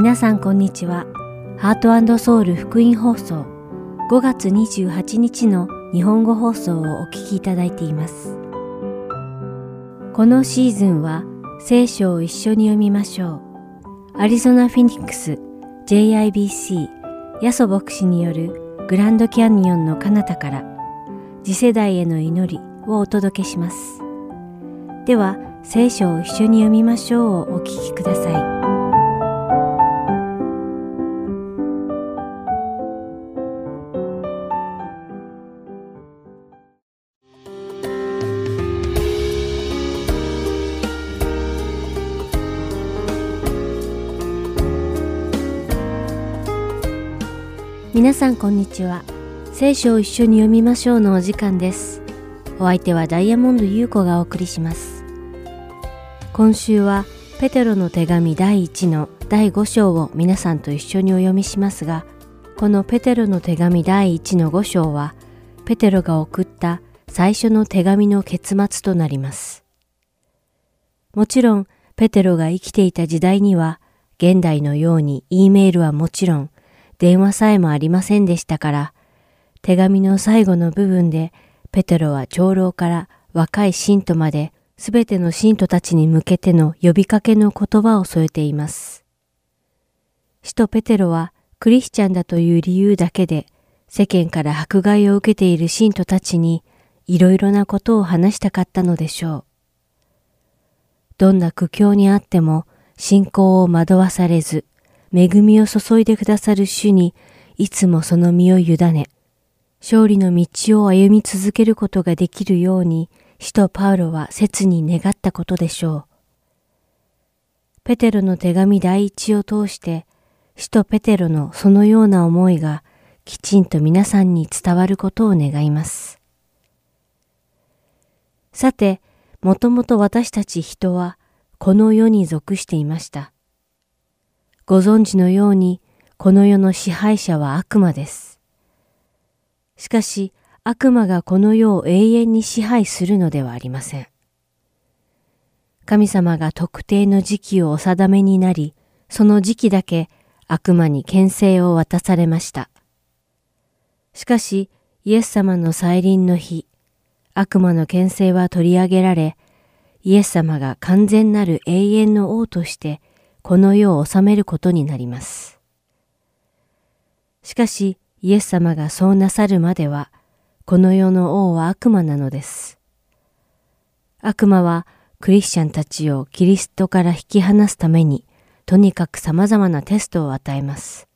皆さんこんにちは。ハートソウル福音放送5月28日の日本語放送をお聞きいただいています。このシーズンは聖書を一緒に読みましょう。アリゾナ・フィニックス JIBC ヤソ牧師によるグランドキャニオンの彼方から次世代への祈りをお届けします。では、聖書を一緒に読みましょうをお聞きください。皆さんこんにちは。聖書を一緒に読みましょうのお時間です。お相手はダイヤモンド優子がお送りします。今週はペテロの手紙第1の第5章を皆さんと一緒にお読みしますが、このペテロの手紙第1の5章は、ペテロが送った最初の手紙の結末となります。もちろん、ペテロが生きていた時代には、現代のように E メールはもちろん、電話さえもありませんでしたから、手紙の最後の部分でペテロは長老から若い信徒まで全ての信徒たちに向けての呼びかけの言葉を添えています。使徒ペテロはクリスチャンだという理由だけで世間から迫害を受けている信徒たちにいろいろなことを話したかったのでしょう。どんな苦境にあっても信仰を惑わされず、恵みを注いでくださる主にいつもその身を委ね、勝利の道を歩み続けることができるように、使徒パウロは切に願ったことでしょう。ペテロの手紙第一を通して、使徒ペテロのそのような思いがきちんと皆さんに伝わることを願います。さて、もともと私たち人はこの世に属していました。ご存知のように、この世の支配者は悪魔です。しかし、悪魔がこの世を永遠に支配するのではありません。神様が特定の時期をお定めになり、その時期だけ悪魔に牽制を渡されました。しかし、イエス様の再臨の日、悪魔の牽制は取り上げられ、イエス様が完全なる永遠の王としてこの世を治めることになります。しかし、イエス様がそうなさるまでは、この世の王は悪魔なのです。悪魔はクリスチャンたちをキリストから引き離すために、とにかく様々なテストを与えます。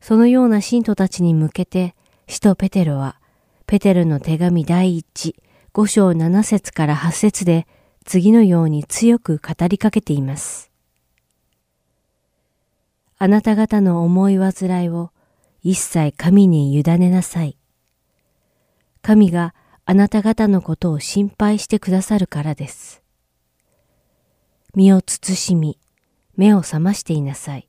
そのような信徒たちに向けて、使徒ペテロは、ペテロの手紙第一、五章七節から八節で、次のように強く語りかけています。あなた方の思い煩いを一切神に委ねなさい。神があなた方のことを心配してくださるからです。身を慎み、目を覚ましていなさい。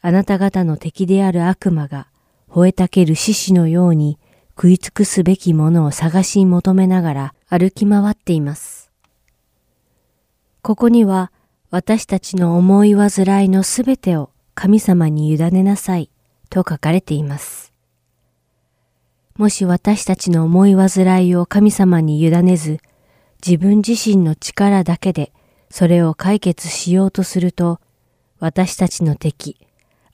あなた方の敵である悪魔が吠えたける獅子のように食い尽くすべきものを探し求めながら歩き回っています。ここには私たちの思い煩いのすべてを神様に委ねなさいと書かれています。もし私たちの思い煩いを神様に委ねず、自分自身の力だけでそれを解決しようとすると、私たちの敵、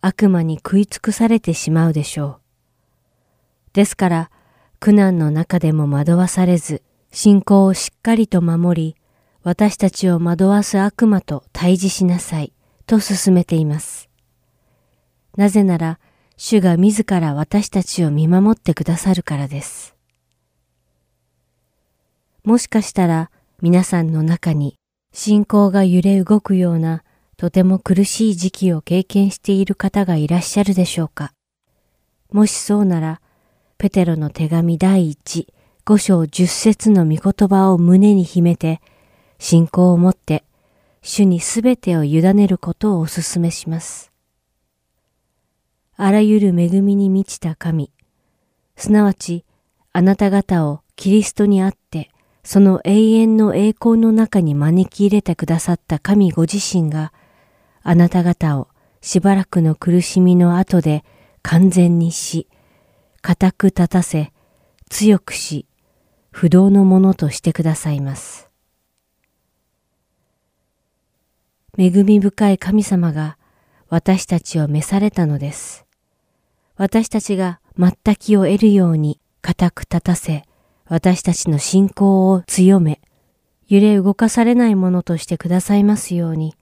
悪魔に食い尽くされてしまうでしょう。ですから、苦難の中でも惑わされず、信仰をしっかりと守り、私たちを惑わす悪魔と対峙しなさい、と進めています。なぜなら、主が自ら私たちを見守ってくださるからです。もしかしたら、皆さんの中に、信仰が揺れ動くような、とても苦しい時期を経験している方がいらっしゃるでしょうか。もしそうなら、ペテロの手紙第一、五章十節の御言葉を胸に秘めて、信仰を持って主にすべてを委ねることをお勧めします。あらゆる恵みに満ちた神、すなわちあなた方をキリストにあってその永遠の栄光の中に招き入れてくださった神ご自身があなた方をしばらくの苦しみの後で完全にし、固く立たせ、強くし、不動のものとしてくださいます。恵み深い神様が私たちを召されたのです。私たちが全きを得るように固く立たせ、私たちの信仰を強め、揺れ動かされないものとしてくださいますように、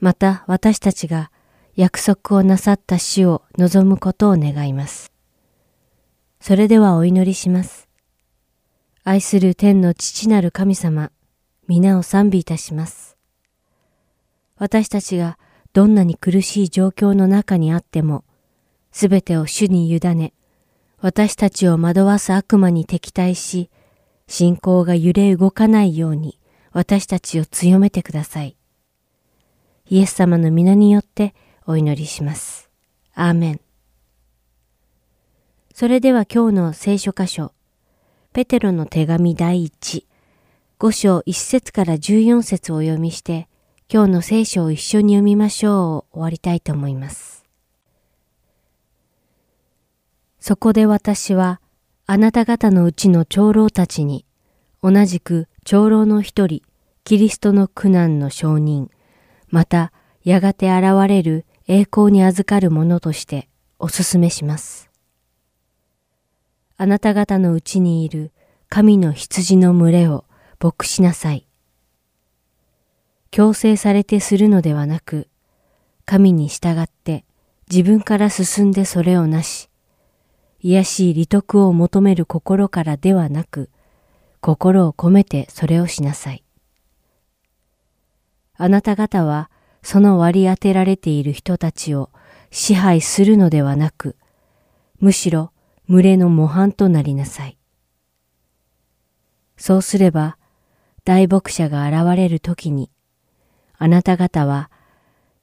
また私たちが約束をなさった死を望むことを願います。それではお祈りします。愛する天の父なる神様、皆を賛美いたします。私たちがどんなに苦しい状況の中にあっても、すべてを主に委ね、私たちを惑わす悪魔に敵対し、信仰が揺れ動かないように私たちを強めてください。イエス様の皆によってお祈りします。アーメン。それでは今日の聖書箇所、ペテロの手紙第一、五章一節から十四節をお読みして、今日の聖書を一緒に読みましょう終わりたいと思います。そこで私はあなた方のうちの長老たちに同じく長老の一人、キリストの苦難の証人、またやがて現れる栄光に預かる者としてお勧めします。あなた方のうちにいる神の羊の群れを牧しなさい。強制されてするのではなく、神に従って自分から進んでそれをなし、癒しい利得を求める心からではなく、心を込めてそれをしなさい。あなた方はその割り当てられている人たちを支配するのではなく、むしろ群れの模範となりなさい。そうすれば、大牧者が現れるときに、あなた方は、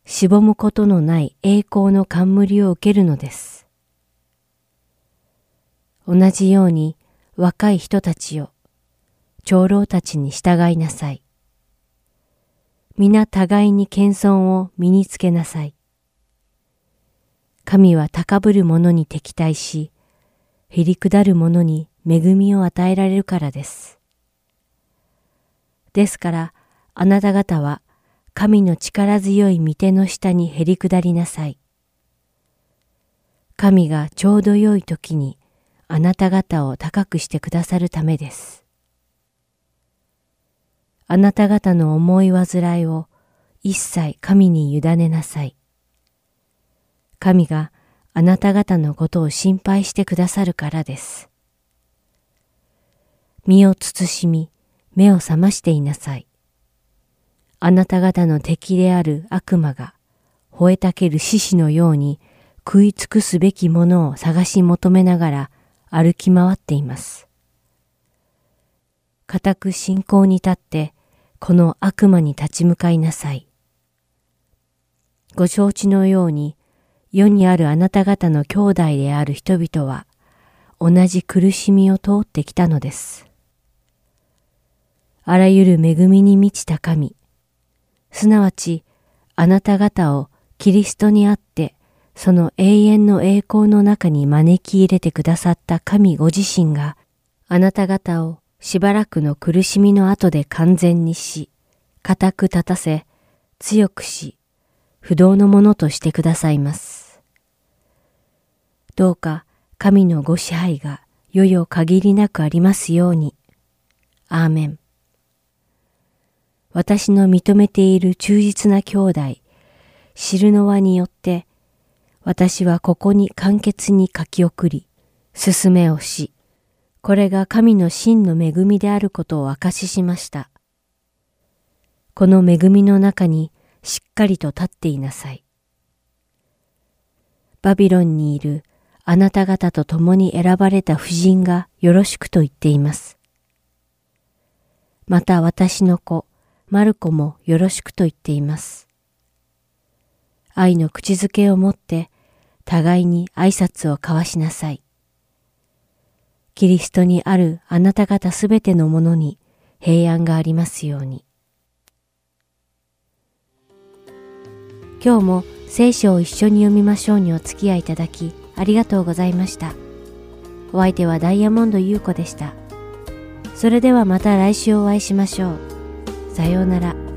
しぼむことのない栄光の冠を受けるのです。同じように若い人たちを、長老たちに従いなさい。皆互いに謙遜を身につけなさい。神は高ぶる者に敵対し、へりくだる者に恵みを与えられるからです。ですから、あなた方は神の力強い御手の下にへりくだりなさい。神がちょうど良い時にあなた方を高くしてくださるためです。あなた方の思い煩いを一切神に委ねなさい。神があなた方のことを心配してくださるからです。身を慎み、目を覚ましていなさい。あなた方の敵である悪魔が吠えたける獅子のように食い尽くすべきものを探し求めながら歩き回っています。固く信仰に立ってこの悪魔に立ち向かいなさい。ご承知のように世にあるあなた方の兄弟である人々は同じ苦しみを通ってきたのです。あらゆる恵みに満ちた神、すなわちあなた方をキリストにあってその永遠の栄光の中に招き入れてくださった神ご自身があなた方をしばらくの苦しみの後で完全にし、固く立たせ、強くし、不動のものとしてくださいます。どうか神のご支配がよよ限りなくありますように。アーメン。私の認めている忠実な兄弟、知るの輪によって、私はここに簡潔に書き送り、進めをし、これが神の真の恵みであることを証ししました。この恵みの中にしっかりと立っていなさい。バビロンにいるあなた方と共に選ばれた婦人がよろしくと言っています。また私の子、マルコもよろしくと言っています。愛の口づけをもって互いに挨拶を交わしなさい。キリストにあるあなた方すべてのものに平安がありますように。今日も聖書を一緒に読みましょうにお付き合いいただきありがとうございました。お相手はダイヤモンド優子でした。それではまた来週お会いしましょう。さようなら。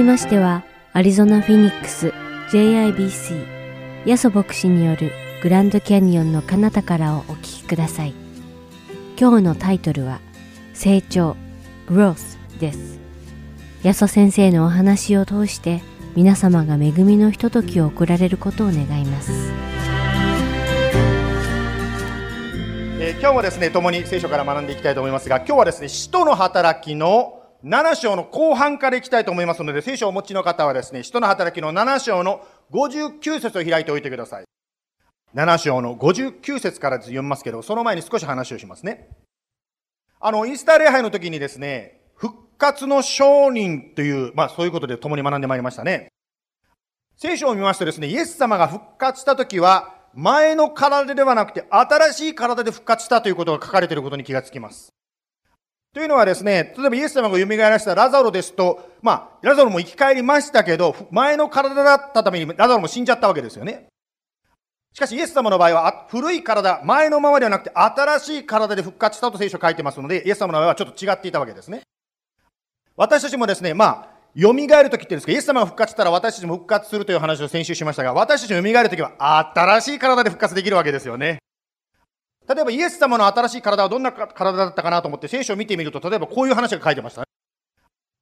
きましては、アリゾナ・フィニックス JIBC ヤソ牧師によるグランドキャニオンの彼方からをお聞きください。今日のタイトルは、成長 Growth です。ヤソ先生のお話を通して皆様が恵みのひとときを送られることを願います。えー、今日もですね、共に聖書から学んでいきたいと思いますが、今日はですね、使徒の働きの7章の後半からいきたいと思いますので、聖書をお持ちの方はですね、使徒の働きの7章の59節を開いておいてください。7章の59節から読みますけど、その前に少し話をしますね。あの、イースター礼拝の時にですね、復活の証人という、まあそういうことで共に学んでまいりましたね。聖書を見ますとですね、イエス様が復活した時は、前の体ではなくて新しい体で復活したということが書かれていることに気がつきます。というのはですね、例えばイエス様が蘇らしたラザロですと、まあ、ラザロも生き返りましたけど、前の体だったためにラザロも死んじゃったわけですよね。しかしイエス様の場合は、古い体、前のままではなくて新しい体で復活したと聖書書いてますので、イエス様の場合はちょっと違っていたわけですね。私たちもですね、まあ、蘇るときって言うんですか、イエス様が復活したら私たちも復活するという話を先週しましたが、私たちも蘇るときは新しい体で復活できるわけですよね。例えばイエス様の新しい体はどんな体だったかなと思って聖書を見てみると、例えばこういう話が書いてました、ね。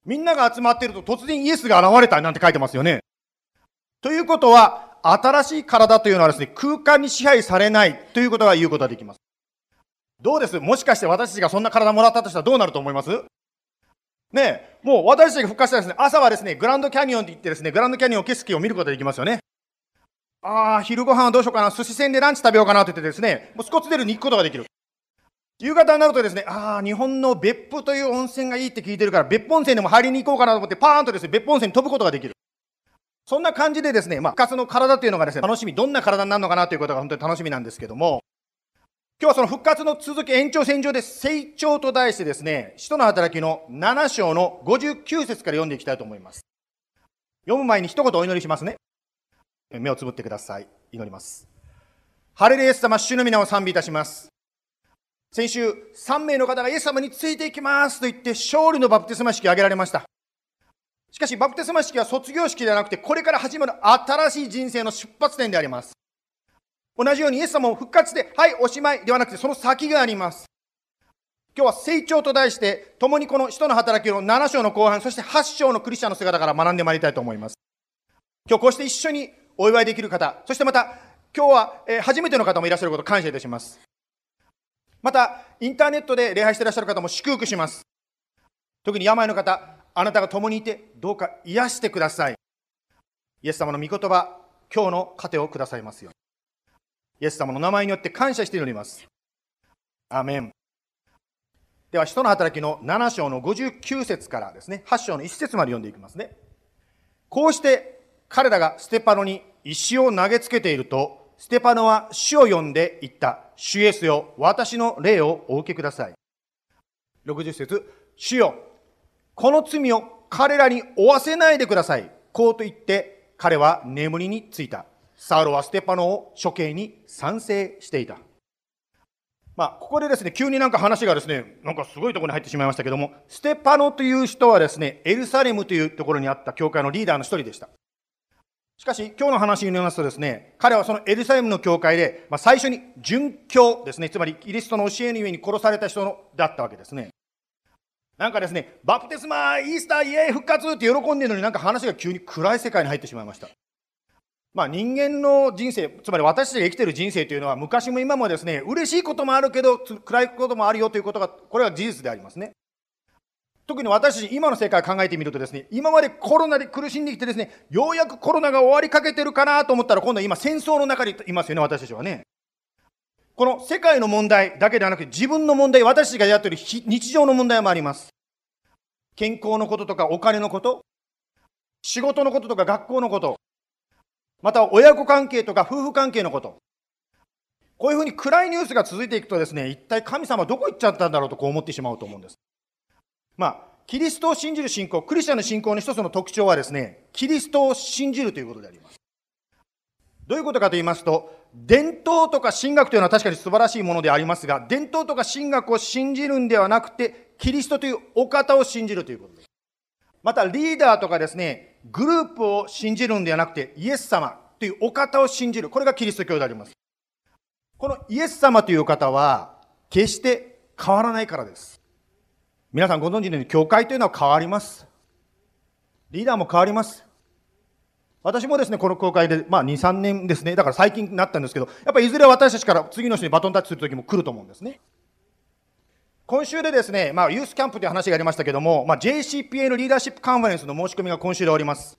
みんなが集まっていると突然イエスが現れたなんて書いてますよね。ということは、新しい体というのはですね、空間に支配されないということが言うことができます。どうです？もしかして私たちがそんな体もらったとしたらどうなると思います？ねえもう私たちが復活したらですね、朝はですね、グランドキャニオンって言ってですね、グランドキャニオン景色を見ることができますよね。ああ、昼ご飯はどうしようかな、寿司船でランチ食べようかなって言ってですね、もうスコッツデルに行くことができる。夕方になるとですね、ああ、日本の別府という温泉がいいって聞いてるから、別府温泉でも入りに行こうかなと思って、パーンとですね、別府温泉に飛ぶことができる。そんな感じでですね、まあ、復活の体というのがですね、楽しみ、どんな体になるのかなということが本当に楽しみなんですけども、今日はその復活の続き延長線上で成長と題してですね、使徒の働きの7章の59節から読んでいきたいと思います。読む前に一言お祈りしますね。目をつぶってください。祈ります。ハレルイエス様、主の皆を賛美いたします。先週、3名の方がイエス様についていきますと言って、勝利のバプテスマ式を挙げられました。しかし、バプテスマ式は卒業式ではなくて、これから始まる新しい人生の出発点であります。同じようにイエス様も復活で、はい、おしまいではなくて、その先があります。今日は成長と題して、共にこの使徒の働きの7章の後半、そして8章のクリスチャンの姿から学んでまいりたいと思います。今日こうして一緒にお祝いできる方、そしてまた、今日は、え初めての方もいらっしゃること感謝いたします。また、インターネットで礼拝していらっしゃる方も祝福します。特に病の方、あなたが共にいて、どうか癒してください。イエス様の御言葉、今日の糧をくださいますように。イエス様の名前によって感謝しております。アメン。では、使徒の働きの7章の59節からですね、8章の1節まで読んでいきますね。こうして彼らがステパノに石を投げつけていると、ステパノは主を呼んで言った。主イエスよ、私の霊をお受けください。60節主よ、この罪を彼らに負わせないでください。こうと言って、彼は眠りについた。サウロはステパノを処刑に賛成していた。まあ、ここでですね、急になんか話がですね、なんかすごいところに入ってしまいましたけども、ステパノという人はですね、エルサレムというところにあった教会のリーダーの一人でした。しかし、今日の話によりますとですね、彼はそのエルサレムの教会で、まあ、最初に殉教ですね、つまりキリストの教えの上に殺された人のだったわけですね。なんかですね、バプテスマ、イースター、イエーイ、復活って喜んでるのになんか話が急に暗い世界に入ってしまいました。まあ、人間の人生、つまり私たちが生きてる人生というのは、昔も今もですね、嬉しいこともあるけど、暗いこともあるよということが、これは事実でありますね。特に私たち、今の世界を考えてみるとですね、今までコロナで苦しんできてですね、ようやくコロナが終わりかけてるかなと思ったら、今度は今戦争の中にいますよね、私たちはね。この世界の問題だけではなくて、自分の問題、私たちがやっている日常の問題もあります。健康のこととかお金のこと、仕事のこととか学校のこと、また親子関係とか夫婦関係のこと。こういうふうに暗いニュースが続いていくとですね、一体神様どこ行っちゃったんだろうとこう思ってしまうと思うんです。まあ、キリストを信じる信仰、クリスチャンの信仰の一つの特徴はですね、キリストを信じるということであります。どういうことかと言いますと、伝統とか神学というのは確かに素晴らしいものでありますが、伝統とか神学を信じるんではなくて、キリストというお方を信じるということです。またリーダーとかですね、グループを信じるんではなくて、イエス様というお方を信じる。これがキリスト教であります。このイエス様というお方は、決して変わらないからです。皆さんご存知のように、教会というのは変わります。リーダーも変わります。私もですね、この教会で、まあ2、3年ですね、だから最近になったんですけど、やっぱりいずれ私たちから次の人にバトンタッチする時も来ると思うんですね。今週でですね、まあユースキャンプという話がありましたけども、まあ JCPA のリーダーシップカンファレンスの申し込みが今週でおります。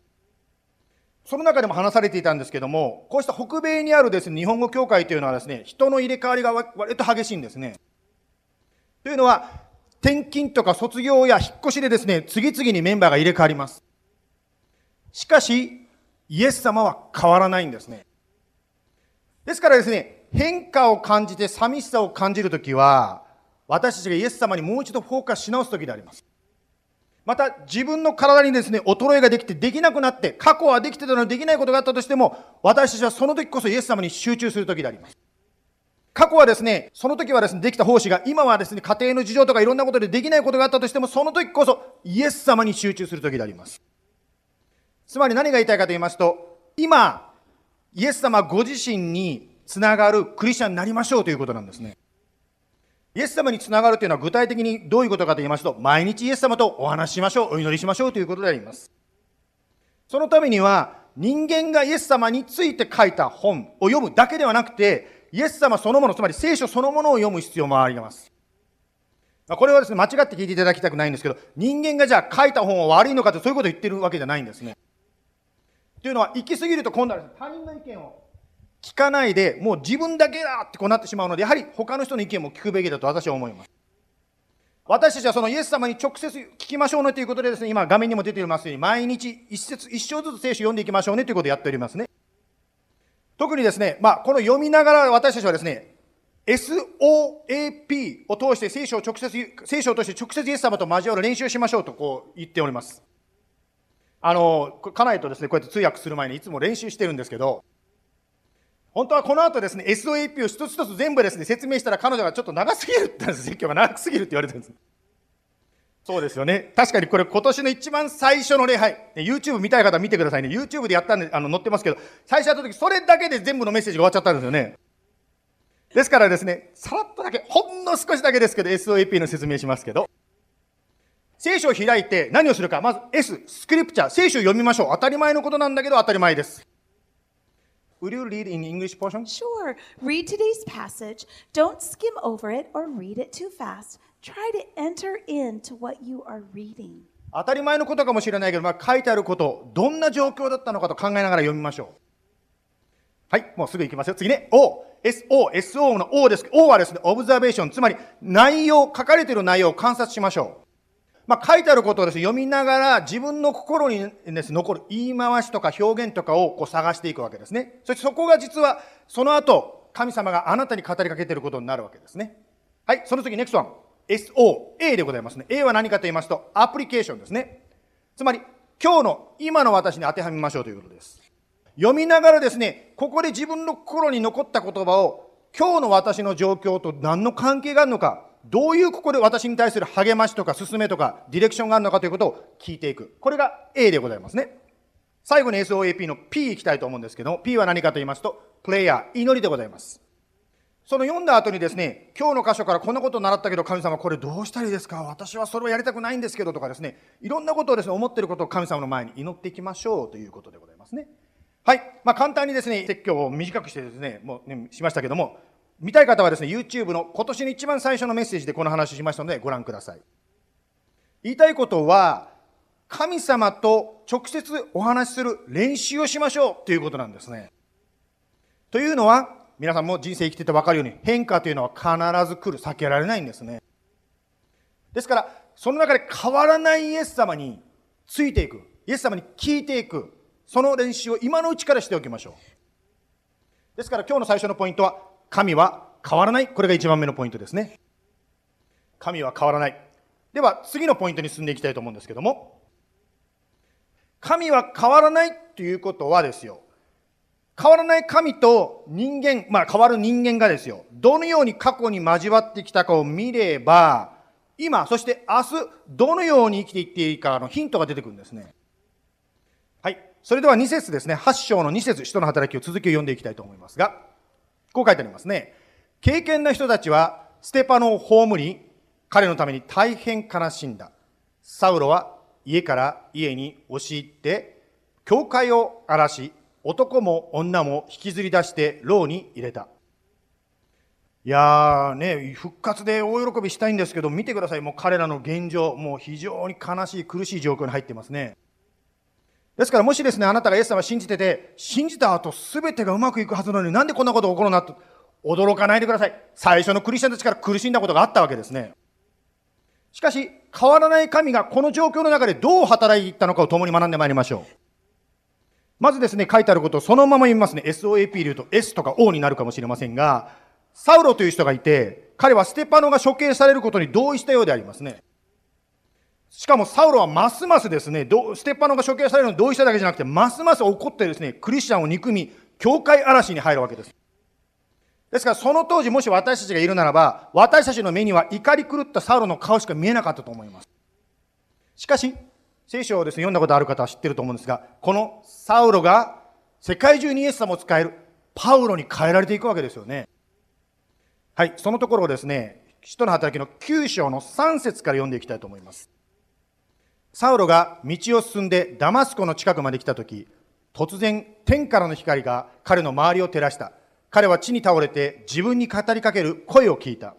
その中でも話されていたんですけども、こうした北米にあるですね、日本語教会というのはですね、人の入れ替わりが割と激しいんですね。というのは、転勤とか卒業や引っ越しでですね、次々にメンバーが入れ替わります。しかし、イエス様は変わらないんですね。ですからですね、変化を感じて寂しさを感じるときは、私たちがイエス様にもう一度フォーカスし直すときであります。また自分の体にですね、衰えができてできなくなって、過去はできてたのにできないことがあったとしても、私たちはその時こそイエス様に集中する時であります。過去はですね、その時はですね、できた奉仕が、今はですね、家庭の事情とかいろんなことでできないことがあったとしても、その時こそイエス様に集中する時であります。つまり何が言いたいかと言いますと、今、イエス様ご自身につながるクリスチャンになりましょうということなんですね。イエス様につながるというのは具体的にどういうことかと言いますと、毎日イエス様とお話ししましょう、お祈りしましょうということであります。そのためには、人間がイエス様について書いた本を読むだけではなくて、イエス様そのもの、つまり聖書そのものを読む必要もあります。これはですね、間違って聞いていただきたくないんですけど、人間がじゃあ書いた本は悪いのかとそういうことを言ってるわけじゃないんですね。というのは、行き過ぎると今度は他人の意見を聞かないで、もう自分だけだってこうなってしまうので、やはり他の人の意見も聞くべきだと私は思います。私たちはそのイエス様に直接聞きましょうねということでですね、今画面にも出ていますように、毎日一節、一章ずつ聖書読んでいきましょうねということをやっておりますね。特にですね、まあ、この読みながら私たちはですね、SOAP を通して聖書を直接、聖書を通して直接イエス様と交わる練習しましょうとこう言っております。あの、家内とですね、こうやって通訳する前にいつも練習してるんですけど、本当はこの後ですね、SOAP を一つ一つ全部ですね、説明したら彼女がちょっと長すぎるって言ったんです。説教が長すぎるって言われてるんです。そうですよね。確かにこれ今年の一番最初の礼拝。YouTube 見たい方見てくださいね。YouTube でやったんで、あの、載ってますけど、最初やった時、それだけで全部のメッセージが終わっちゃったんですよね。ですからですね、さらっとだけ、ほんの少しだけですけど、SOAP の説明しますけど、聖書を開いて何をするか。まず S、スクリプチャー。聖書を読みましょう。当たり前のことなんだけど当たり前です。Would you read in English portion? Sure. Read today's passage. Don't skim over it or read it too fast. Try to enter into what you are reading. 当たり前のことかもしれないけど、まあ、書いてあること、どんな状況だったのかと考えながら読みましょう。はい、もうすぐ行きますよ。次ね。O、SO、SO の O です。O はですね、オブザベーション。つまり、内容、書かれている内容を観察しましょう。まあ、書いてあることをです、ね、読みながら自分の心にです、残る言い回しとか表現とかをこう探していくわけですね。そしてそこが実はその後、神様があなたに語りかけていることになるわけですね。はい、その次、ネクストワン。SO、A でございますね。A は何かと言いますと、アプリケーションですね。つまり、今日の、今の私に当てはめましょうということです。読みながらですね、ここで自分の心に残った言葉を、今日の私の状況と何の関係があるのか、どういうここで私に対する励ましとか進めとかディレクションがあるのかということを聞いていく。これが A でございますね。最後に SOAP の P いきたいと思うんですけども、P は何かと言いますと、プレイヤー、祈りでございます。その読んだ後にですね、今日の箇所からこんなことを習ったけど、神様これどうしたらいいですか？私はそれをやりたくないんですけどとかですね、いろんなことをですね、思っていることを神様の前に祈っていきましょうということでございますね。はい。まあ簡単にですね、説教を短くしてですね、もうね、しましたけども、見たい方はですね、YouTube の今年の一番最初のメッセージでこの話しましたのでご覧ください。言いたいことは、神様と直接お話しする練習をしましょうということなんですね。というのは、皆さんも人生生きてて分かるように変化というのは必ず来る、避けられないんですね。ですから、その中で変わらないイエス様についていく、イエス様に聞いていく、その練習を今のうちからしておきましょう。ですから今日の最初のポイントは、神は変わらない。これが一番目のポイントですね。神は変わらない。では、次のポイントに進んでいきたいと思うんですけども、神は変わらないということはですよ、変わらない神と人間、まあ変わる人間がですよ、どのように過去に交わってきたかを見れば、今、そして明日、どのように生きていっていいかのヒントが出てくるんですね。はい。それでは2節ですね。8章の2節人の働きを続きを読んでいきたいと思いますが、こう書いてありますね。経験な人たちは、ステパノを葬り、彼のために大変悲しんだ。サウロは家から家に押し入って、教会を荒らし、男も女も引きずり出して牢に入れた。いやーね、復活で大喜びしたいんですけど、見てください。もう彼らの現状、もう非常に悲しい苦しい状況に入ってますね。ですからもしですね、あなたがイエス様を信じてて、信じた後全てがうまくいくはずなのになんでこんなこと起こるなと、驚かないでください。最初のクリスチャンたちから苦しんだことがあったわけですね。しかし、変わらない神がこの状況の中でどう働いたのかを共に学んでまいりましょう。まずですね、書いてあることをそのまま読みますね。SOAP で言うと S とか O になるかもしれませんが、サウロという人がいて、彼はステパノが処刑されることに同意したようでありますね。しかもサウロはますますですね、ステパノが処刑されるのに同意しただけじゃなくて、ますます怒ってですね、クリスチャンを憎み、教会嵐に入るわけです。ですからその当時もし私たちがいるならば、私たちの目には怒り狂ったサウロの顔しか見えなかったと思います。しかし、聖書をですね、読んだことある方は知ってると思うんですが、このサウロが世界中にイエス様を使えるパウロに変えられていくわけですよね。はい、そのところをですね、使徒の働きの9章の3節から読んでいきたいと思います。サウロが道を進んでダマスコの近くまで来た時、突然天からの光が彼の周りを照らした。彼は地に倒れて自分に語りかける声を聞いた。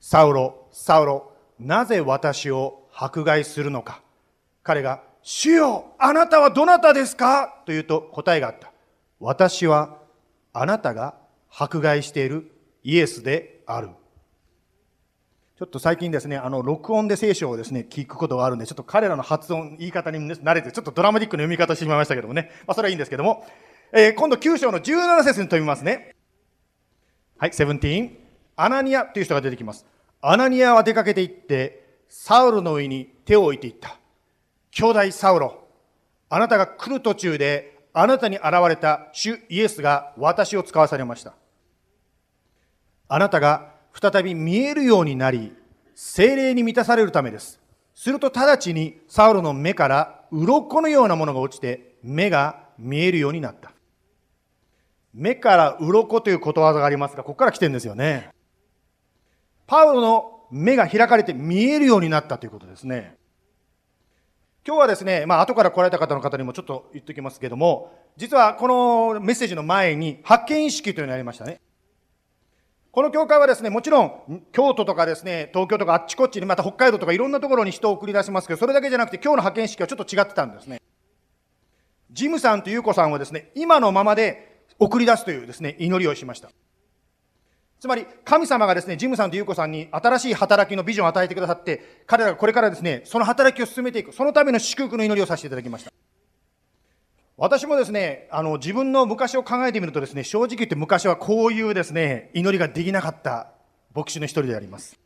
サウロ、サウロ、なぜ私を迫害するのか。彼が、主よ、あなたはどなたですか？と言うと答えがあった。私はあなたが迫害しているイエスである。ちょっと最近ですね、あの、録音で聖書をですね、聞くことがあるんで、ちょっと彼らの発音、言い方に慣れて、ちょっとドラマティックな読み方してしまいましたけどもね。まあ、それはいいんですけども。えー、今度9章の17節に飛びますね。はい、17。アナニアという人が出てきます。アナニアは出かけて行って、サウロの上に手を置いていった。兄弟サウロ、あなたが来る途中で、あなたに現れた主イエスが私を使わされました。あなたが再び見えるようになり、精霊に満たされるためです。すると直ちにサウロの目から鱗のようなものが落ちて、目が見えるようになった。目から鱗ということわざがありますが、ここから来てるんですよね。パウロの目が開かれて見えるようになったということですね。今日はですね、まあ後から来られた方の方にもちょっと言っておきますけども、実はこのメッセージの前に発見意識というのがありましたね。この教会はですね、もちろん、京都とかですね、東京とかあっちこっちに、また北海道とかいろんなところに人を送り出しますけど、それだけじゃなくて今日の派遣式はちょっと違ってたんですね。ジムさんとユウコさんはですね、今のままで送り出すというですね、祈りをしました。つまり、神様がですね、ジムさんとユウコさんに新しい働きのビジョンを与えてくださって、彼らがこれからですね、その働きを進めていく、そのための祝福の祈りをさせていただきました。私もですね、あの、自分の昔を考えてみるとですね、正直言って昔はこういうですね、祈りができなかった牧師の一人であります。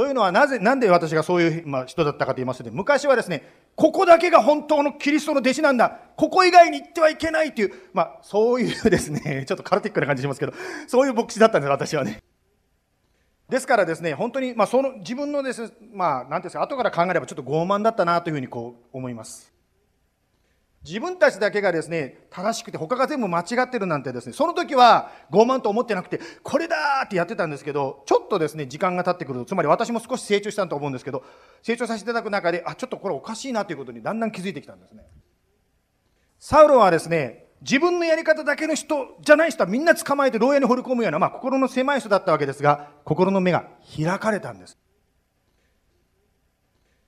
というのは、なぜ、なんで私がそういう、ま、人だったかと言いますと、昔はですね、ここだけが本当のキリストの弟子なんだ、ここ以外に行ってはいけないという、まあ、そういうですね、ちょっとカルティックな感じしますけど、そういう牧師だったんです、私はね。ですからですね、本当に、まあ、その自分のです、まあ、なんていうんですか、後から考えればちょっと傲慢だったなというふうにこう思います。自分たちだけがですね、正しくて他が全部間違ってるなんてですね、その時は傲慢と思ってなくて、これだーってやってたんですけど、ちょっとですね、時間が経ってくると、つまり私も少し成長したと思うんですけど、成長させていただく中で、あ、ちょっとこれおかしいなということにだんだん気づいてきたんですね。サウロはですね、自分のやり方だけの人じゃない人はみんな捕まえて牢屋に放り込むような、まあ心の狭い人だったわけですが、心の目が開かれたんです。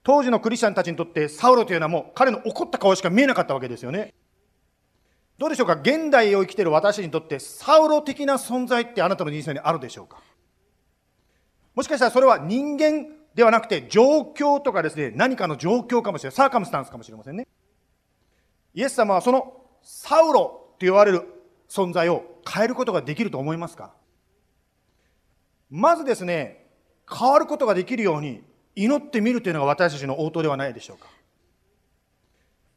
当時のクリスチャンたちにとってサウロというのはもう彼の怒った顔しか見えなかったわけですよね。どうでしょうか？現代を生きている私にとってサウロ的な存在ってあなたの人生にあるでしょうか？もしかしたらそれは人間ではなくて状況とかですね、何かの状況かもしれない。サーカムスタンスかもしれませんね。イエス様はそのサウロと言われる存在を変えることができると思いますか？まずですね、変わることができるように祈ってみるというのが私たちの応答ではないでしょうか。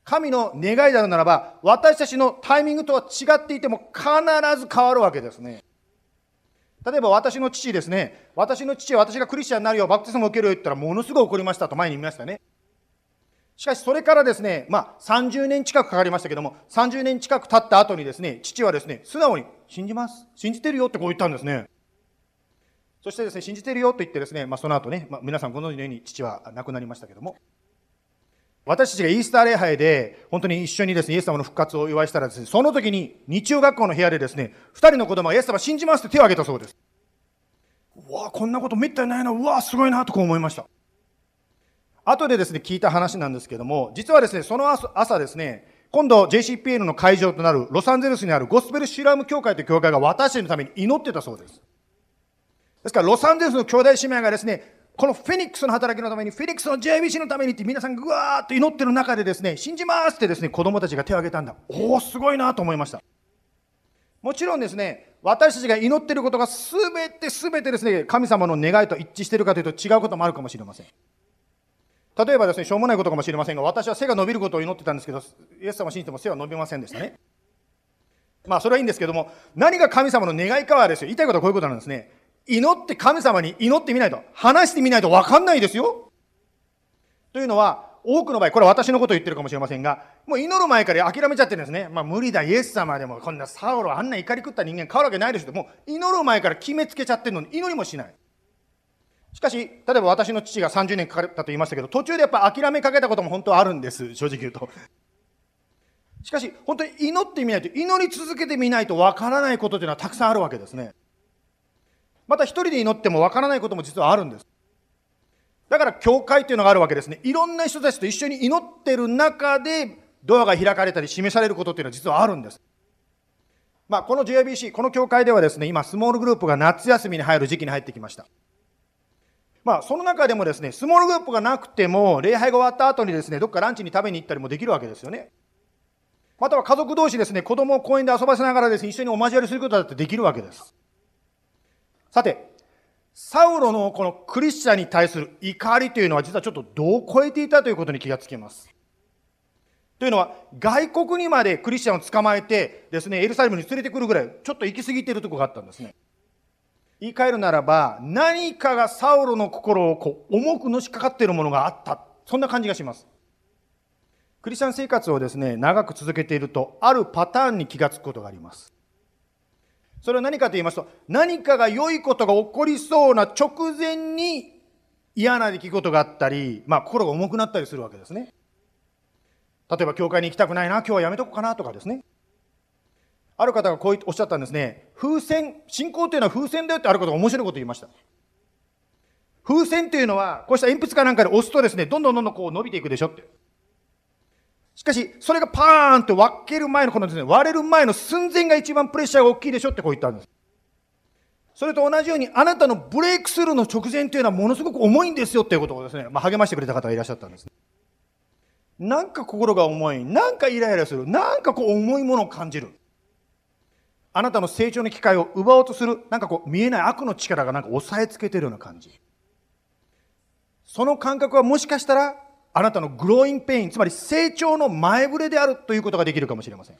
神の願いであるならば、私たちのタイミングとは違っていても必ず変わるわけですね。例えば私の父ですね、私の父は私がクリスチャンになるよ、バプテスマを受けるよって言ったらものすごい怒りましたと前に見ましたね。しかしそれからですね、まあ30年近くかかりましたけども、30年近く経った後にですね、父はですね、素直に信じます。信じてるよってこう言ったんですね。そしてですね、信じてるよと言ってですね、まあその後ね、まあ、皆さんご存知のように父は亡くなりましたけども、私たちがイースター礼拝で、本当に一緒にですね、イエス様の復活をお祝いしたらですね、その時に日曜学校の部屋でですね、二人の子供がイエス様信じますって手を挙げたそうです。うわあこんなことめったにないな、うわすごいな、とこう思いました。後でですね、聞いた話なんですけども、実はですね、その朝ですね、今度 JCPN の会場となるロサンゼルスにあるゴスペルシュラム教会という教会が私たちのために祈ってたそうです。ですから、ロサンゼルスの兄弟姉妹がですね、このフェニックスの働きのために、フェニックスの JBC のためにって皆さんぐわーっと祈ってる中でですね、信じますってですね、子供たちが手を挙げたんだ。おお、すごいなと思いました。もちろんですね、私たちが祈ってることがすべてすべてですね、神様の願いと一致してるかというと違うこともあるかもしれません。例えばですね、しょうもないことかもしれませんが、私は背が伸びることを祈ってたんですけど、イエス様を信じても背は伸びませんでしたね。まあ、それはいいんですけども、何が神様の願いかはですよ、言いたいことはこういうことなんですね。祈って神様に祈ってみないと、話してみないと分かんないですよ。というのは、多くの場合、これ私のこと言ってるかもしれませんが、もう祈る前から諦めちゃってるんですね。まあ無理だ、イエス様でも、こんなサウロあんな怒り食った人間変わるわけないでしょ。もう祈る前から決めつけちゃってるのに祈りもしない。しかし、例えば私の父が30年かかったと言いましたけど、途中でやっぱ諦めかけたことも本当はあるんです、正直言うと。しかし、本当に祈ってみないと、祈り続けてみないとわからないことというのはたくさんあるわけですね。また一人で祈ってもわからないことも実はあるんです。だから教会というのがあるわけですね。いろんな人たちと一緒に祈ってる中でドアが開かれたり示されることっていうのは実はあるんです。まあ、この JIBC、この教会ではですね、今、スモールグループが夏休みに入る時期に入ってきました。まあ、その中でもですね、スモールグループがなくても、礼拝が終わった後にですね、どっかランチに食べに行ったりもできるわけですよね。または家族同士ですね、子供を公園で遊ばせながらですね、一緒にお交わりすることだってできるわけです。さて、サウロのこのクリスチャンに対する怒りというのは実はちょっと度を超えていたということに気がつきます。というのは、外国にまでクリスチャンを捕まえてですね、エルサレムに連れてくるぐらい、ちょっと行き過ぎているとこがあったんですね。言い換えるならば、何かがサウロの心をこう重くのしかかっているものがあった。そんな感じがします。クリスチャン生活をですね、長く続けていると、あるパターンに気がつくことがあります。それは何かと言いますと、何かが良いことが起こりそうな直前に嫌な出来事があったり、まあ心が重くなったりするわけですね。例えば教会に行きたくないな、今日はやめとこうかなとかですね。ある方がこうおっしゃったんですね。風船、信仰というのは風船だよってある方が面白いことを言いました。風船というのは、こうした鉛筆かなんかで押すとですね、どんどんどんどんこう伸びていくでしょって。しかし、それがパーンって分ける前のこのですね、割れる前の寸前が一番プレッシャーが大きいでしょってこう言ったんです。それと同じように、あなたのブレイクスルーの直前というのはものすごく重いんですよっていうことをですね、まあ、励ましてくれた方がいらっしゃったんです。なんか心が重い、なんかイライラする、なんかこう重いものを感じる。あなたの成長の機会を奪おうとする、なんかこう見えない悪の力がなんか押さえつけてるような感じ。その感覚はもしかしたら、あなたのグローインペイン、つまり成長の前触れであるということができるかもしれません。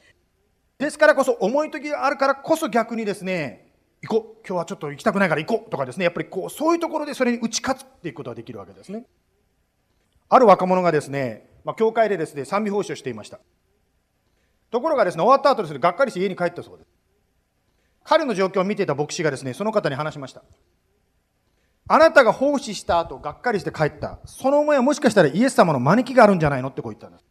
ですからこそ、重い時があるからこそ逆にですね、行こう、今日はちょっと行きたくないから行こうとかですね、やっぱりこう、そういうところでそれに打ち勝つっていうことができるわけですね。ある若者がですね、まあ、教会でですね、賛美奉仕をしていました。ところがですね、終わった後ですね、がっかりして家に帰ったそうです。彼の状況を見ていた牧師がですね、その方に話しました。あなたが奉仕した後、がっかりして帰った。その思いはもしかしたらイエス様の招きがあるんじゃないのってこう言ったんです。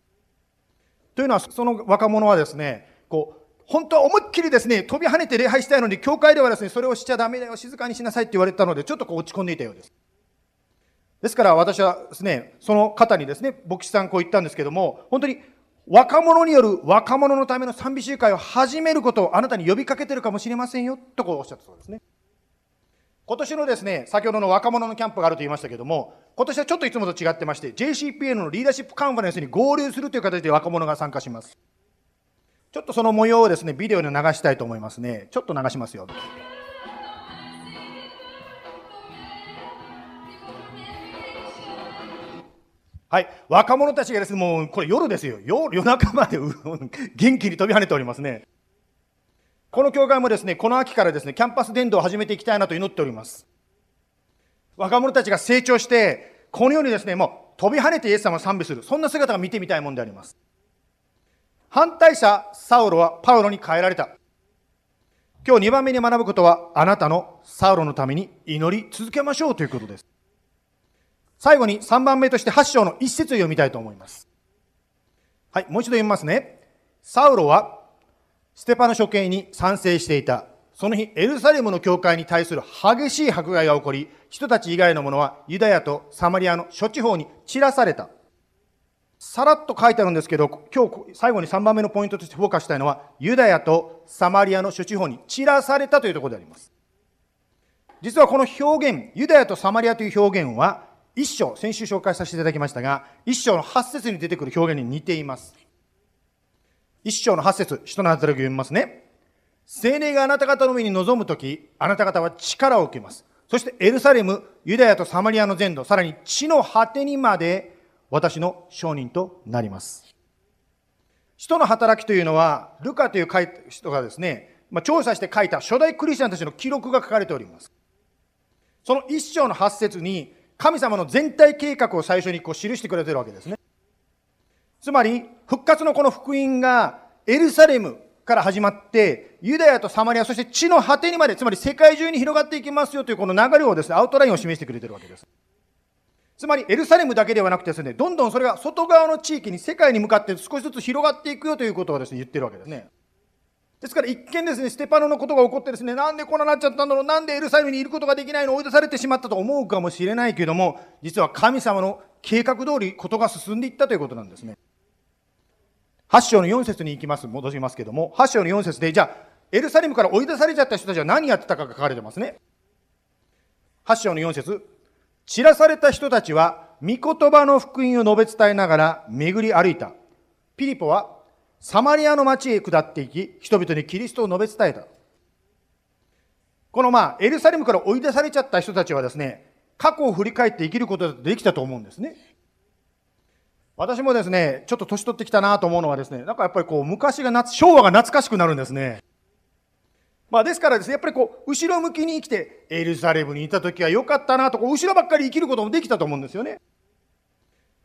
というのは、その若者はですね、こう、本当は思いっきりですね、飛び跳ねて礼拝したいのに、教会ではですね、それをしちゃダメだよ、静かにしなさいって言われたので、ちょっとこう落ち込んでいたようです。ですから私はですね、その方にですね、牧師さんこう言ったんですけども、本当に若者による若者のための賛美集会を始めることをあなたに呼びかけてるかもしれませんよ、とこうおっしゃったそうですね。今年のですね、先ほどの若者のキャンプがあると言いましたけれども、今年はちょっといつもと違ってまして、JCPN のリーダーシップカンファレンスに合流するという形で若者が参加します。ちょっとその模様をですね、ビデオに流したいと思いますね。ちょっと流しますよ。はい。若者たちがですね、もう、これ夜ですよ。夜中まで元気に飛び跳ねておりますね。この教会もですね、この秋からですね、キャンパス伝道を始めていきたいなと祈っております。若者たちが成長して、このようにですね、もう飛び跳ねてイエス様を賛美する、そんな姿が見てみたいものであります。反対者、サウロはパウロに変えられた。今日2番目に学ぶことは、あなたのサウロのために祈り続けましょうということです。最後に3番目として8章の一節を読みたいと思います。はい、もう一度読みますね。サウロは、ステパの処刑に賛成していた。その日、エルサレムの教会に対する激しい迫害が起こり、人たち以外の者はユダヤとサマリアの諸地方に散らされた。さらっと書いてあるんですけど、今日最後に3番目のポイントとしてフォーカスしたいのは、ユダヤとサマリアの諸地方に散らされたというところであります。実はこの表現、ユダヤとサマリアという表現は、一章、先週紹介させていただきましたが、一章の八節に出てくる表現に似ています。一章の八節、人の働きを読みますね。精霊があなた方の上に臨むとき、あなた方は力を受けます。そしてエルサレム、ユダヤとサマリアの全土、さらに地の果てにまで私の証人となります。人の働きというのは、ルカという人がですね、まあ、調査して書いた初代クリスチャンたちの記録が書かれております。その一章の八節に、神様の全体計画を最初にこう記してくれてるわけですね。つまり、復活のこの福音がエルサレムから始まって、ユダヤとサマリア、そして地の果てにまで、つまり世界中に広がっていきますよというこの流れをですね、アウトラインを示してくれてるわけです。つまり、エルサレムだけではなくてですね、どんどんそれが外側の地域に世界に向かって少しずつ広がっていくよということをですね、言ってるわけですね。ですから一見ですね、ステパノのことが起こってですね、なんでこんななっちゃったんだろう、なんでエルサレムにいることができないの、追い出されてしまったと思うかもしれないけども、実は神様の計画通りことが進んでいったということなんですね。8章の4節に行きます、戻しますけども、8章の4節で、じゃあ、エルサレムから追い出されちゃった人たちは何やってたか書かれてますね。8章の4節散らされた人たちは、御言葉の福音を述べ伝えながら巡り歩いた。ピリポはサマリアの町へ下っていき、人々にキリストを述べ伝えた。このまあ、エルサレムから追い出されちゃった人たちはですね、過去を振り返って生きることができたと思うんですね。私もですね、ちょっと年取ってきたなと思うのはですね、なんかやっぱりこう、昔が夏、昭和が懐かしくなるんですね。まあですからですね、やっぱりこう、後ろ向きに生きて、エルサレムにいた時は良かったなと、こう後ろばっかり生きることもできたと思うんですよね。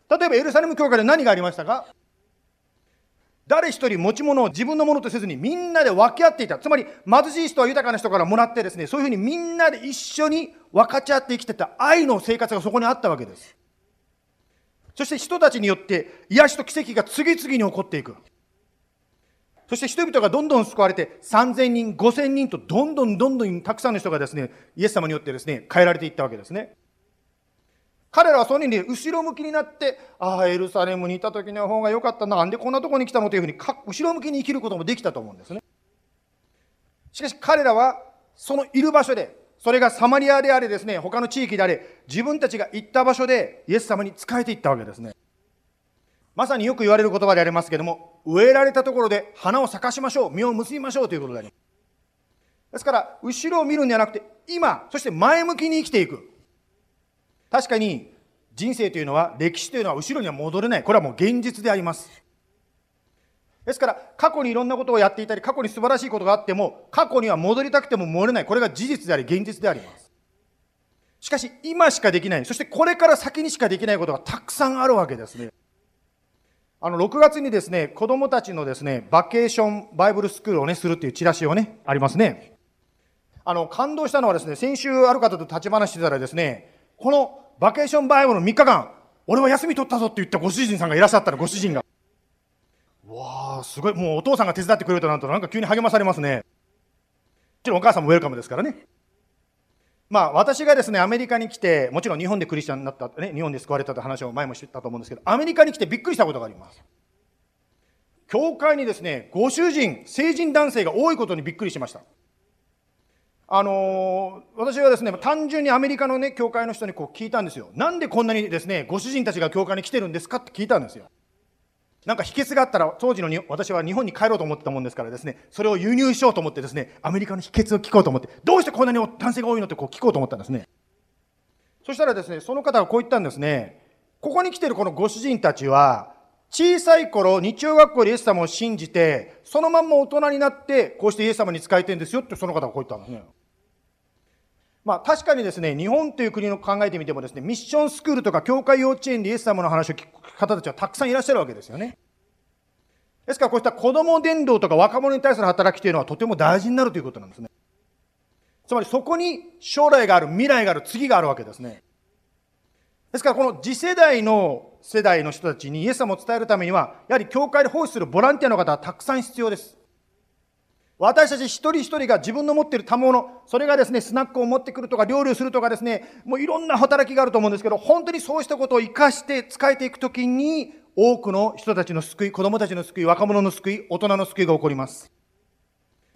例えばエルサレム教会で何がありましたか？誰一人持ち物を自分のものとせずにみんなで分け合っていた。つまり貧しい人は豊かな人からもらってですね、そういうふうにみんなで一緒に分かち合って生きてた愛の生活がそこにあったわけです。そして人たちによって癒しと奇跡が次々に起こっていく。そして人々がどんどん救われて3000人、5000人とどんどんどんどんたくさんの人がですね、イエス様によってですね、変えられていったわけですね。彼らはそのように後ろ向きになって、ああ、エルサレムにいた時の方が良かったな、なんでこんなとこに来たのというふうに後ろ向きに生きることもできたと思うんですね。しかし彼らはそのいる場所で、それがサマリアであれですね、他の地域であれ、自分たちが行った場所でイエス様に仕えていったわけですね。まさによく言われる言葉でありますけども、植えられたところで花を咲かしましょう、実を結びましょうということであります。ですから、後ろを見るんじゃなくて、今、そして前向きに生きていく。確かに人生というのは歴史というのは後ろには戻れないこれはもう現実でありますですから過去にいろんなことをやっていたり過去に素晴らしいことがあっても過去には戻りたくても戻れない。これが事実であり現実であります。しかし今しかできない。そしてこれから先にしかできないことがたくさんあるわけですね。あの6月にですね子供たちのですねバケーションバイブルスクールをねするっていうチラシをねありますね。あの感動したのはですね先週ある方と立ち話してたらですねこのバケーションバイブルの3日間、俺は休み取ったぞって言ったご主人さんがいらっしゃったら、ご主人が。わあ、すごい。もうお父さんが手伝ってくれるとなると、なんか急に励まされますね。もちろんお母さんもウェルカムですからね。まあ、私がですね、アメリカに来て、もちろん日本でクリスチャンになった、ね、日本で救われたという話を前も知ったと思うんですけど、アメリカに来てびっくりしたことがあります。教会にですね、ご主人、成人男性が多いことにびっくりしました。あのー、私はですね、単純にアメリカのね、教会の人にこう聞いたんですよ。なんでこんなにですね、ご主人たちが教会に来てるんですかって聞いたんですよ。なんか秘訣があったら、当時のに私は日本に帰ろうと思ってたもんですからですね、それを輸入しようと思ってですね、アメリカの秘訣を聞こうと思って、どうしてこんなに男性が多いのってこう聞こうと思ったんですね。そしたらですね、その方がこう言ったんですね、ここに来てるこのご主人たちは、小さい頃、日曜学校でイエス様を信じて、そのまんま大人になって、こうしてイエス様に仕えてんですよってその方がこう言ったんですね。まあ確かにですね、日本という国の考えてみてもですね、ミッションスクールとか教会幼稚園でイエス様の話を聞く方たちはたくさんいらっしゃるわけですよね。ですからこうした子供伝道とか若者に対する働きというのはとても大事になるということなんですね。つまりそこに将来がある、未来がある、次があるわけですね。ですからこの次世代の世代の人たちにイエス様を伝えるためには、やはり教会で奉仕するボランティアの方はたくさん必要です。私たち一人一人が自分の持っている賜物、それがですね、スナックを持ってくるとか、料理をするとかですね、もういろんな働きがあると思うんですけど、本当にそうしたことを活かして使えていくときに、多くの人たちの救い、子供たちの救い、若者の救い、大人の救いが起こります。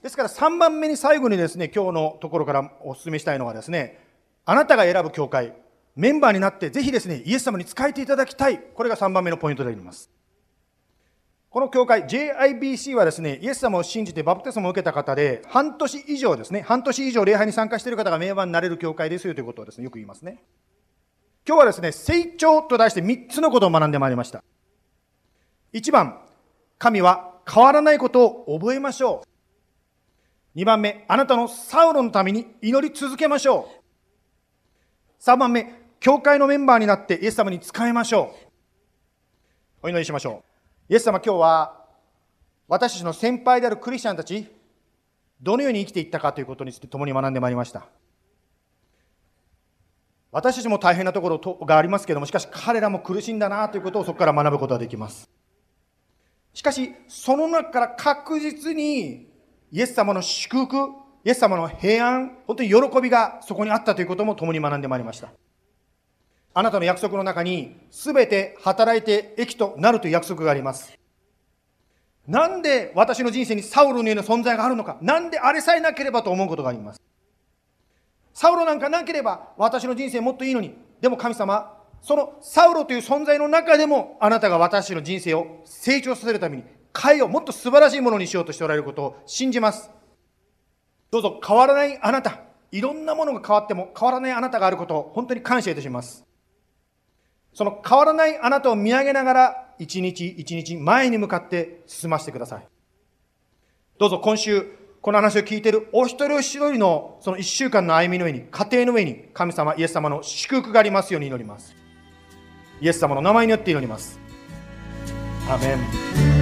ですから3番目に最後にですね、今日のところからお勧めしたいのはですね、あなたが選ぶ教会、メンバーになってぜひですね、イエス様に仕えていただきたい。これが3番目のポイントであります。この教会、JIBC はですね、イエス様を信じてバプテスマを受けた方で、半年以上ですね、半年以上礼拝に参加している方がメンバーになれる教会ですよということをですね、よく言いますね。今日はですね、成長と題して3つのことを学んでまいりました。1番、神は変わらないことを覚えましょう。2番目、あなたのサウロのために祈り続けましょう。3番目、教会のメンバーになってイエス様に仕えましょう。お祈りしましょう。イエス様今日は私たちの先輩であるクリスチャンたち、どのように生きていったかということについて共に学んでまいりました。私たちも大変なところがありますけれども、しかし彼らも苦しんだなということをそこから学ぶことができます。しかし、その中から確実にイエス様の祝福、イエス様の平安、本当に喜びがそこにあったということも共に学んでまいりました。あなたの約束の中に、すべて働いて益となるという約束があります。なんで私の人生にサウロのような存在があるのか、なんであれさえなければと思うことがあります。サウロなんかなければ私の人生もっといいのに、でも神様、そのサウロという存在の中でも、あなたが私の人生を成長させるために、変えよう、もっと素晴らしいものにしようとしておられることを信じます。どうぞ変わらないあなた、いろんなものが変わっても変わらないあなたがあることを本当に感謝いたします。その変わらないあなたを見上げながら、一日一日前に向かって進ませてください。どうぞ今週、この話を聞いているお一人お一人のその一週間の歩みの上に、家庭の上に、神様、イエス様の祝福がありますように祈ります。イエス様の名前によって祈ります。アメン。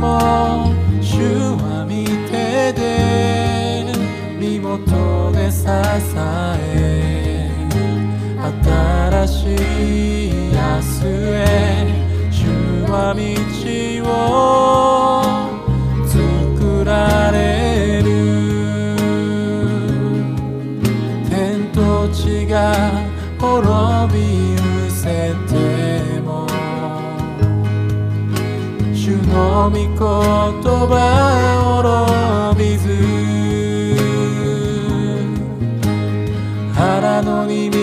も主は見てで身元で支え新しい明日へ主は道を作られる。天と地が滅び失せ御言葉を論びず。腹のに道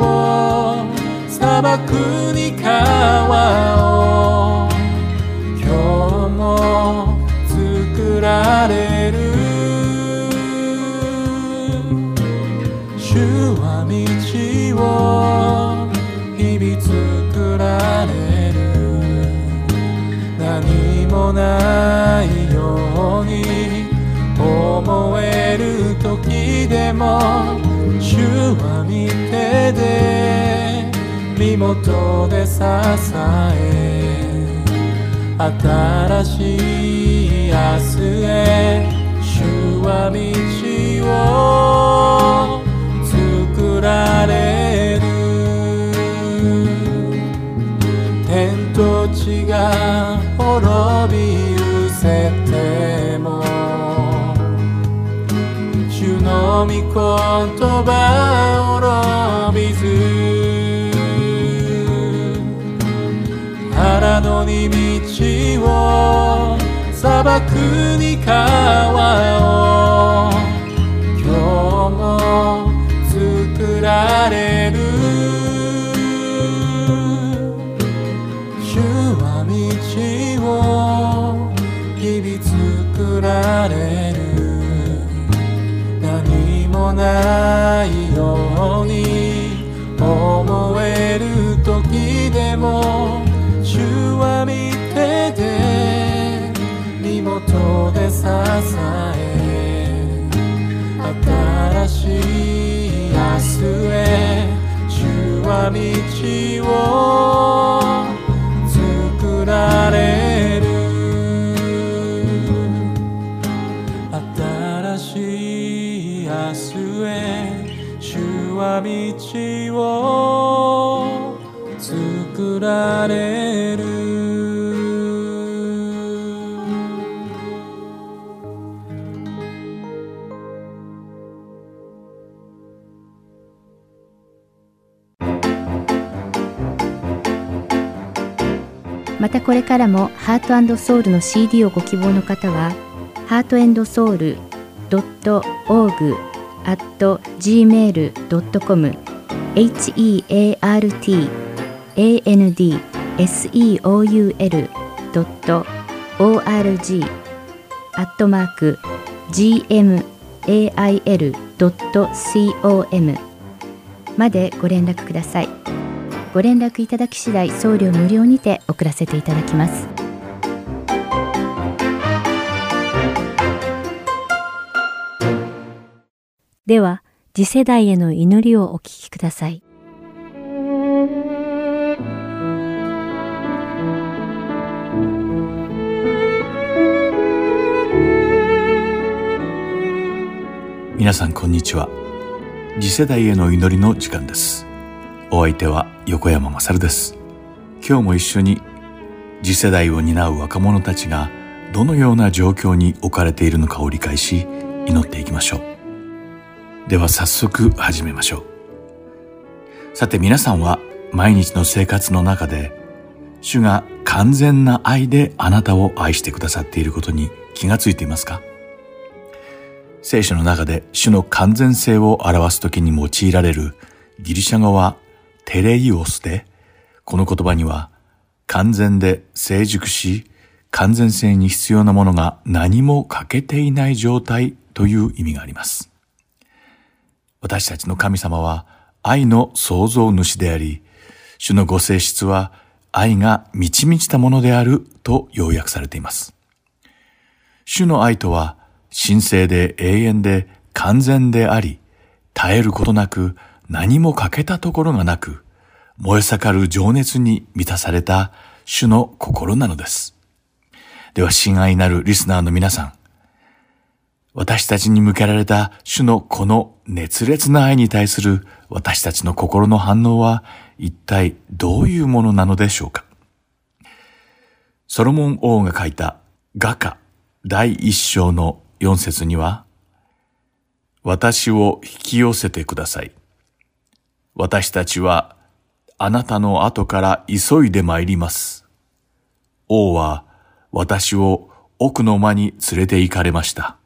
を砂漠に川をも主は見てで身元で支え新しい明日へ主は道を作られる。天と地が滅び失せての御言葉滅びず。腹のに道を砂漠に川を。今日も作られる。主は道を日々作られる。ないように思える時でも主は見てて身元で支え新しい明日へ主は道を道を作られる。またこれからもハートソウルの CD をご希望の方は、ハートソウル .org at gmail.com heartandseoul.org アットマーク gmail.com までご連絡ください。ご連絡いただき次第送料無料にて送らせていただきますでは次世代への祈りをお聞きください。皆さんこんにちは。次世代への祈りの時間です。お相手は横山まさるです。今日も一緒に次世代を担う若者たちがどのような状況に置かれているのかを理解し祈っていきましょう。では早速始めましょうさて皆さんは毎日の生活の中で主が完全な愛であなたを愛してくださっていることに気がついていますか？聖書の中で主の完全性を表すときに用いられるギリシャ語はテレイオスで、この言葉には完全で成熟し、完全性に必要なものが何も欠けていない状態という意味があります。私たちの神様は愛の創造主であり、主のご性質は愛が満ち満ちたものであると要約されています。主の愛とは神聖で永遠で完全であり、絶えることなく何も欠けたところがなく、燃え盛る情熱に満たされた主の心なのです。では、親愛なるリスナーの皆さん、私たちに向けられた主のこの熱烈な愛に対する私たちの心の反応は一体どういうものなのでしょうかソロモン王が書いた画家第一章の四節には、私を引き寄せてください。私たちはあなたの後から急いで参ります。王は私を奥の間に連れて行かれました。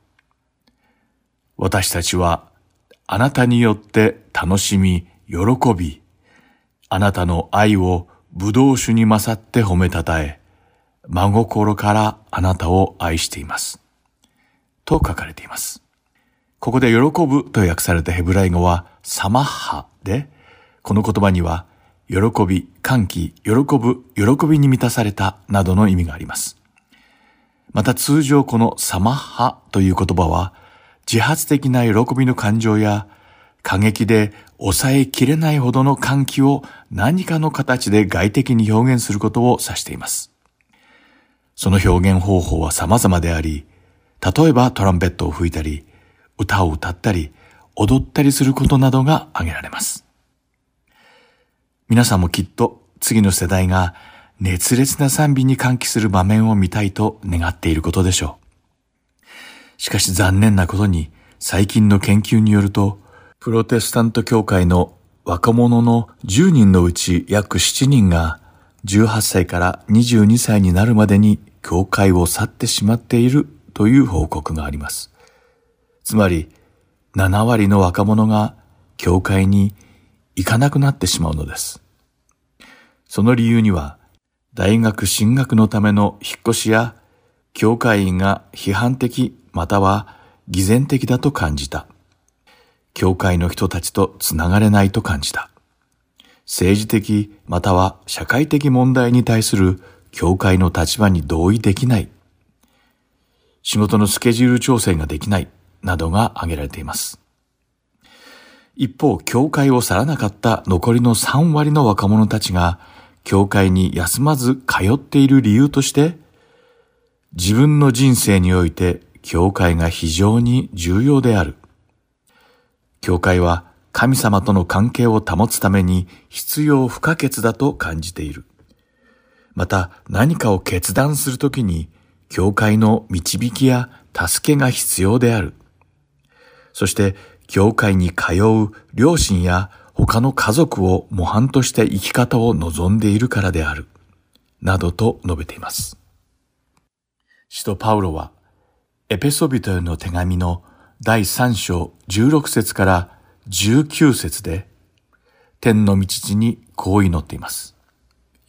私たちはあなたによって楽しみ、喜び、あなたの愛を葡萄酒に勝って褒めたたえ、真心からあなたを愛しています。と書かれています。ここで喜ぶと訳されたヘブライ語はサマッハで、この言葉には喜び、歓喜、喜ぶ、喜びに満たされたなどの意味があります。また通常このサマッハという言葉は自発的な喜びの感情や過激で抑えきれないほどの歓喜を何かの形で外的に表現することを指しています。その表現方法は様々であり、例えばトランペットを吹いたり、歌を歌ったり、踊ったりすることなどが挙げられます。皆さんもきっと次の世代が熱烈な賛美に歓喜する場面を見たいと願っていることでしょう。しかし残念なことに最近の研究によると、プロテスタント教会の若者の10人のうち約7人が18歳から22歳になるまでに教会を去ってしまっているという報告があります。つまり、7割の若者が教会に行かなくなってしまうのです。その理由には、大学進学のための引っ越しや、教会員が批判的または偽善的だと感じた。教会の人たちとつながれないと感じた。政治的または社会的問題に対する教会の立場に同意できない。仕事のスケジュール調整ができないなどが挙げられています。一方、教会を去らなかった残りの3割の若者たちが教会に休まず通っている理由として、自分の人生において教会が非常に重要である。教会は神様との関係を保つために必要不可欠だと感じている。また何かを決断するときに教会の導きや助けが必要である。そして教会に通う両親や他の家族を模範として生き方を望んでいるからである。などと述べています。使徒パウロは、エペソビトへの手紙の第3章16節から19節で、天の道地にこう祈っています。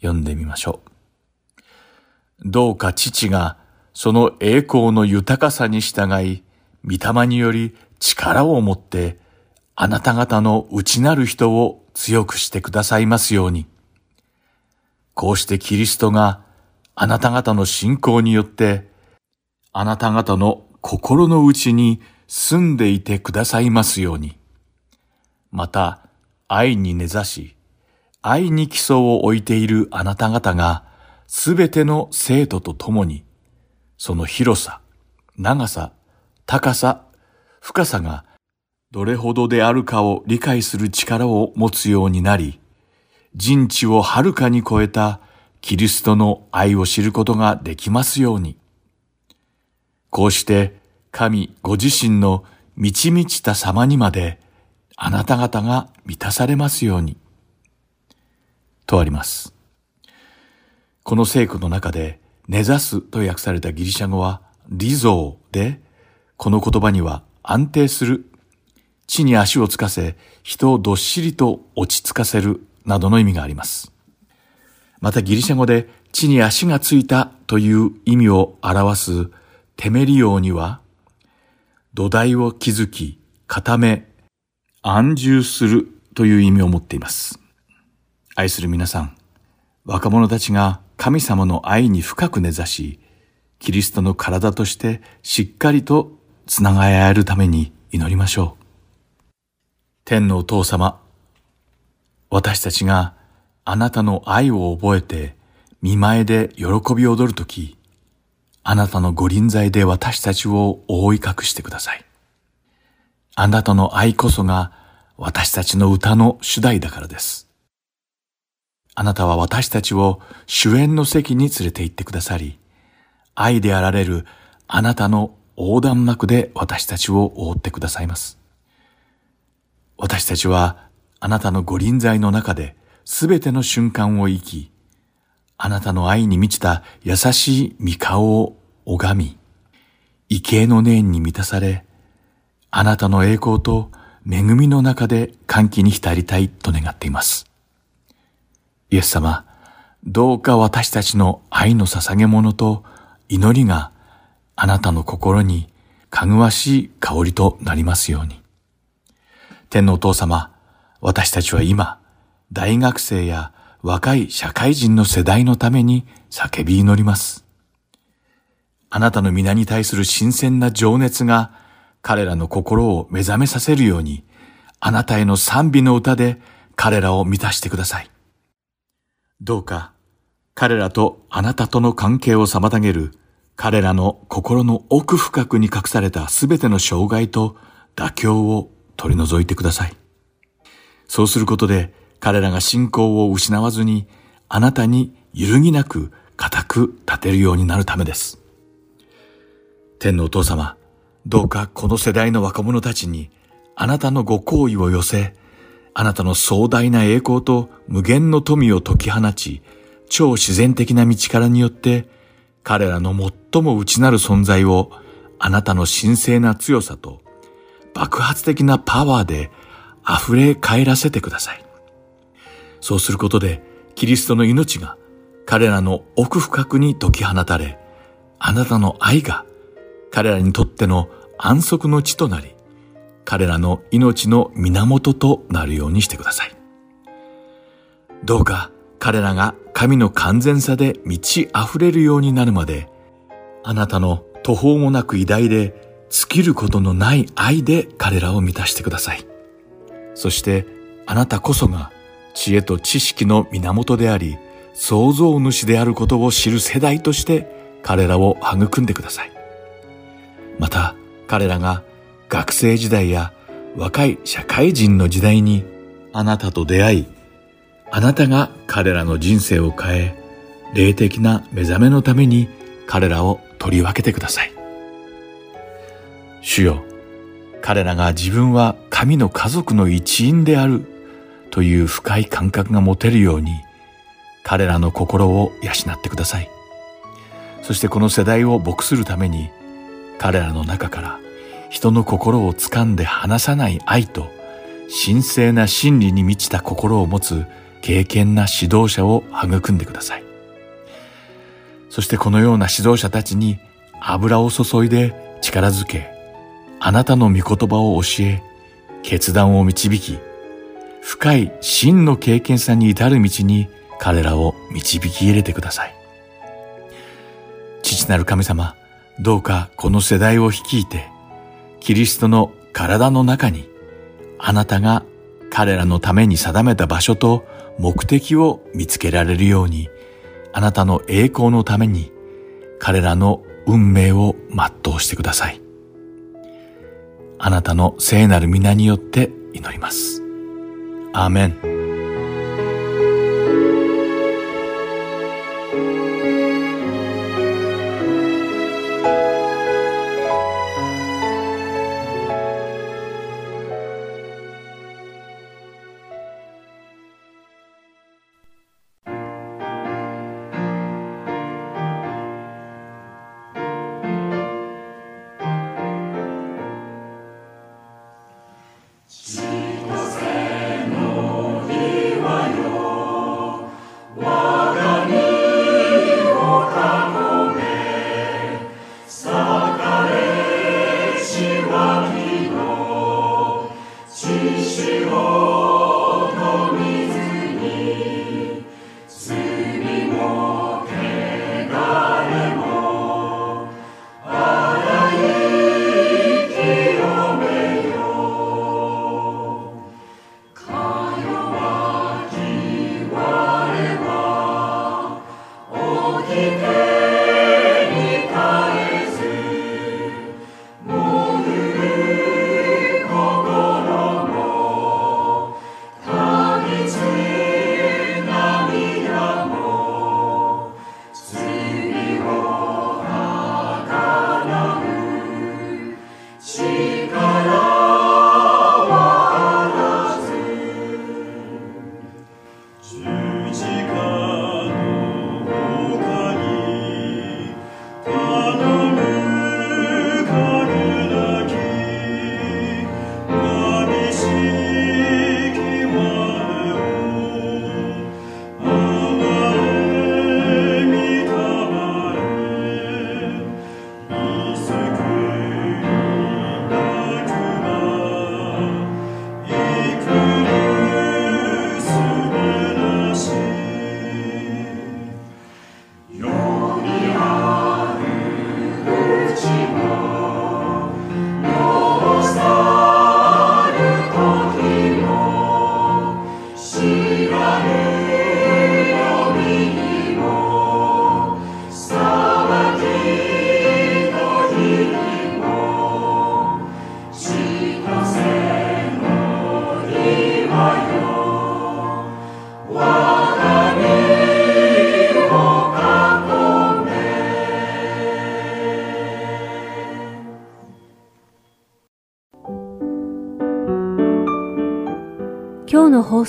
読んでみましょう。どうか父がその栄光の豊かさに従い、御霊により力を持ってあなた方の内なる人を強くしてくださいますように。こうしてキリストがあなた方の信仰によって、あなた方の心の内に住んでいてくださいますように。また、愛に根ざし、愛に基礎を置いているあなた方が、すべての生徒と共に、その広さ、長さ、高さ、深さがどれほどであるかを理解する力を持つようになり、人知をはるかに超えたキリストの愛を知ることができますように。こうして神ご自身の満ち満ちた様にまであなた方が満たされますように。とあります。この聖句の中で、根ざすと訳されたギリシャ語は、リゾーで、この言葉には安定する地に足をつかせ、人をどっしりと落ち着かせるなどの意味があります。またギリシャ語で地に足がついたという意味を表すテメリオには、土台を築き、固め、安住するという意味を持っています。愛する皆さん、若者たちが神様の愛に深く根ざし、キリストの体としてしっかりとつながり合えるために祈りましょう。天のお父様、私たちがあなたの愛を覚えて見前で喜び踊るとき、あなたのご臨在で私たちを覆い隠してください。あなたの愛こそが私たちの歌の主題だからです。あなたは私たちを主演の席に連れて行ってくださり、愛であられるあなたの横断幕で私たちを覆ってくださいます。私たちはあなたのご臨在の中で全ての瞬間を生き、あなたの愛に満ちた優しい御顔を拝み、畏敬の念に満たされ、あなたの栄光と恵みの中で歓喜に浸りたいと願っています。イエス様、どうか私たちの愛の捧げ物と祈りがあなたの心にかぐわしい香りとなりますように。天のお父様、私たちは今、大学生や若い社会人の世代のために叫び祈ります。あなたの皆に対する新鮮な情熱が彼らの心を目覚めさせるように、あなたへの賛美の歌で彼らを満たしてください。どうか、彼らとあなたとの関係を妨げる、彼らの心の奥深くに隠されたすべての障害と妥協を取り除いてください。そうすることで、彼らが信仰を失わずに、あなたに揺るぎなく固く立てるようになるためです。天のお父様、どうかこの世代の若者たちにあなたのご好意を寄せ、あなたの壮大な栄光と無限の富を解き放ち、超自然的な道からによって彼らの最も内なる存在をあなたの神聖な強さと爆発的なパワーで溢れ返らせてください。そうすることでキリストの命が彼らの奥深くに解き放たれ、あなたの愛が彼らにとっての安息の地となり、彼らの命の源となるようにしてください。どうか彼らが神の完全さで満ち溢れるようになるまで、あなたの途方もなく偉大で尽きることのない愛で彼らを満たしてください。そしてあなたこそが知恵と知識の源であり、創造主であることを知る世代として彼らを育んでください。また彼らが学生時代や若い社会人の時代にあなたと出会い、あなたが彼らの人生を変え、霊的な目覚めのために彼らを取り分けてください。主よ、彼らが自分は神の家族の一員であるという深い感覚が持てるように、彼らの心を養ってください。そしてこの世代を牧するために、彼らの中から人の心を掴んで離さない愛と神聖な真理に満ちた心を持つ経験な指導者を育んでください。そしてこのような指導者たちに油を注いで力づけ、あなたの御言葉を教え、決断を導き、深い真の経験さに至る道に彼らを導き入れてください。父なる神様、どうかこの世代を率いて、キリストの体の中に、あなたが彼らのために定めた場所と目的を見つけられるように、あなたの栄光のために彼らの運命を全うしてください。あなたの聖なる皆によって祈ります。アー